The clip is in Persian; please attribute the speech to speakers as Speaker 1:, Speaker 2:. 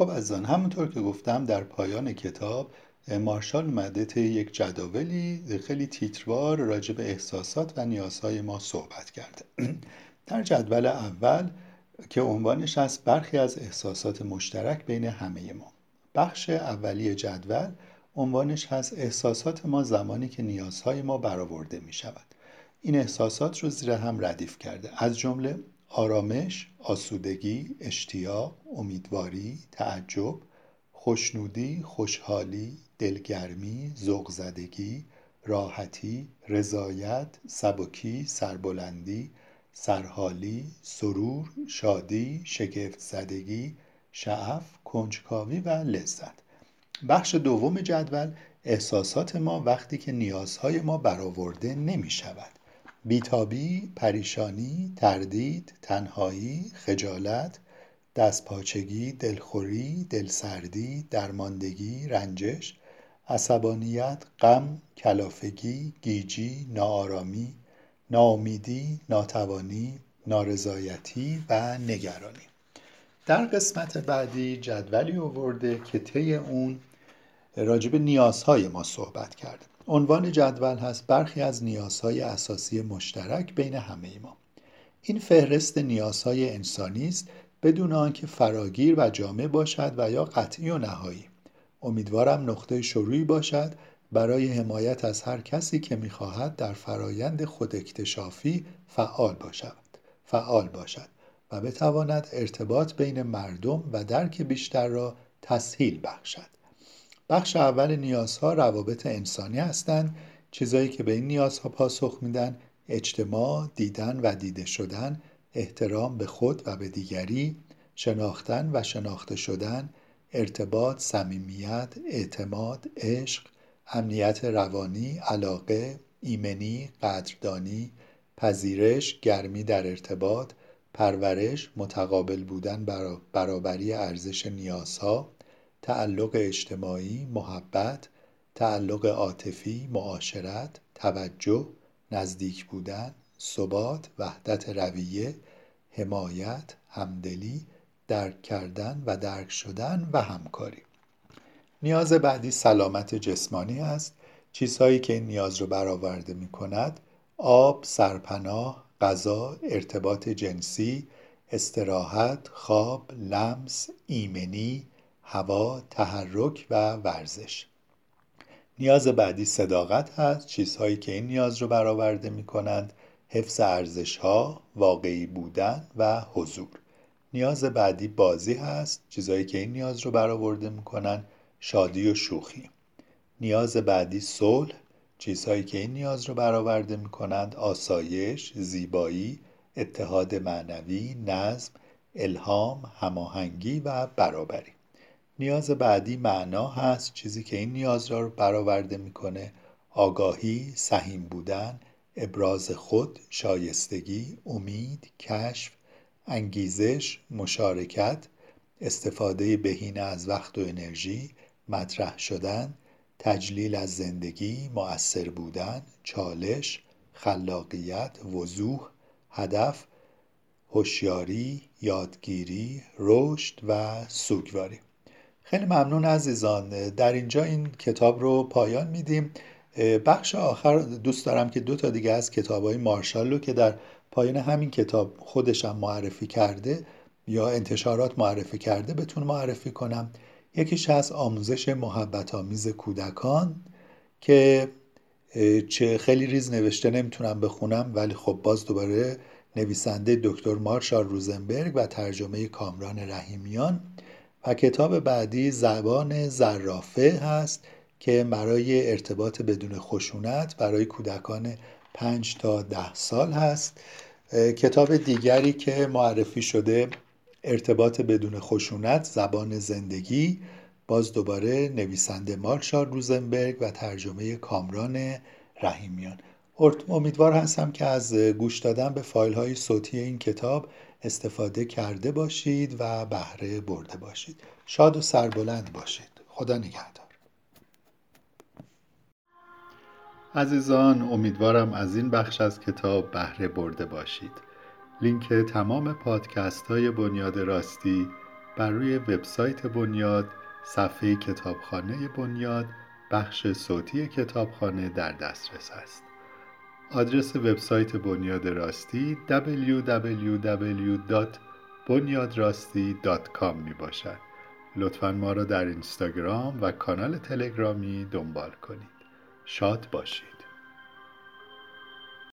Speaker 1: خب عزیزان همونطور که گفتم در پایان کتاب مارشال اومده طی یک جداولی خیلی تیتروار راجع به احساسات و نیازهای ما صحبت کرده. در جدول اول که عنوانش است برخی از احساسات مشترک بین همه ما. بخش اولی جدول عنوانش هست احساسات ما زمانی که نیازهای ما برآورده می شود این احساسات رو زیر هم ردیف کرده. از جمله آرامش، آسودگی، اشتیاق، امیدواری، تعجب، خوشنودی، خوشحالی، دلگرمی، ذوقزدگی، راحتی، رضایت، سبکی، سربلندی، سرحالی، سرور، شادی، شگفت زدگی، شعف، کنجکاوی و لذت. بخش دوم جدول احساسات ما وقتی که نیازهای ما برآورده نمی شود بیتابی، پریشانی، تردید، تنهایی، خجالت، دستپاچگی، دلخوری، دلسردی، درماندگی، رنجش، عصبانیت، غم، کلافگی، گیجی، ناآرامی، ناامیدی، ناتوانی، نارضایتی و نگرانی. در قسمت بعدی جدولی آورده که طی اون راجب نیازهای ما صحبت کرده عنوان جدول هست برخی از نیازهای اساسی مشترک بین همه ما. این فهرست نیازهای انسانی است بدون آنکه فراگیر و جامع باشد و یا قطعی و نهایی. امیدوارم نقطه شروعی باشد برای حمایت از هر کسی که می‌خواهد در فرایند خود اکتشافی فعال باشد. فعال باشد و بتواند ارتباط بین مردم و درک بیشتر را تسهیل بخشد. بخش اول نیازها روابط انسانی هستند. چیزایی که به این نیازها پاسخ میدن اجتماع دیدن و دیده شدن احترام به خود و به دیگری شناختن و شناخته شدن ارتباط صمیمیت اعتماد عشق امنیت روانی علاقه ایمنی قدردانی پذیرش گرمی در ارتباط پرورش متقابل بودن برابری ارزش نیازها تعلق اجتماعی محبت تعلق عاطفی معاشرت توجه نزدیک بودن ثبات وحدت رویه حمایت همدلی درک کردن و درک شدن و همکاری. نیاز بعدی سلامت جسمانی است. چیزهایی که این نیاز رو برآورده می کند آب، سرپناه، غذا، ارتباط جنسی، استراحت، خواب، لمس، ایمنی، هوا، تحرک و ورزش. نیاز بعدی صداقت هست چیزهایی که این نیاز رو برآورده می کنند حفظ ارزش ها، واقعی بودن و حضور. نیاز بعدی بازی هست چیزهایی که این نیاز رو برآورده می کنند شادی و شوخی. نیاز بعدی صلح چیزهایی که این نیاز رو برآورده می کنند آسایش، زیبایی، اتحاد معنوی، نظم، الهام، هماهنگی و برابری. نیاز بعدی معنا هست. چیزی که این نیاز را برآورده می‌کنه آگاهی سهیم بودن ابراز خود شایستگی امید کشف انگیزش مشارکت استفاده بهینه از وقت و انرژی مطرح شدن تجلیل از زندگی مؤثر بودن چالش خلاقیت وضوح هدف هوشیاری یادگیری رشد و سوگواری. خیلی ممنون عزیزان. در اینجا این کتاب رو پایان میدیم. بخش آخر دوست دارم که دو تا دیگه از کتاب های مارشال رو که در پایان همین کتاب خودشم معرفی کرده یا انتشارات معرفی کرده بتون معرفی کنم. یکیش از آموزش محبت آمیز کودکان که چه خیلی ریز نوشته نمی‌تونم بخونم ولی خب باز دوباره نویسنده دکتر مارشال روزنبرگ و ترجمه کامران رحیمیان. و کتاب بعدی زبان زرافه هست که برای ارتباط بدون خشونت برای کودکان 5 تا ده سال هست. کتاب دیگری که معرفی شده ارتباط بدون خشونت زبان زندگی باز دوباره نویسنده مارشال روزنبرگ و ترجمه کامران رحیمیان. امیدوار هستم که از گوش دادن به فایل های صوتی این کتاب استفاده کرده باشید و بهره برده باشید. شاد و سربلند باشید. خدا نگهدار. عزیزان امیدوارم از این بخش از کتاب بهره برده باشید. لینک تمام پادکست های بنیاد راستی بر روی وبسایت بنیاد صفحه کتابخانه بنیاد بخش صوتی کتابخانه در دسترس است. آدرس وبسایت بنیاد راستی www.bunyadrasti.com می باشد. لطفا ما را در اینستاگرام و کانال تلگرامی دنبال کنید. شاد باشید.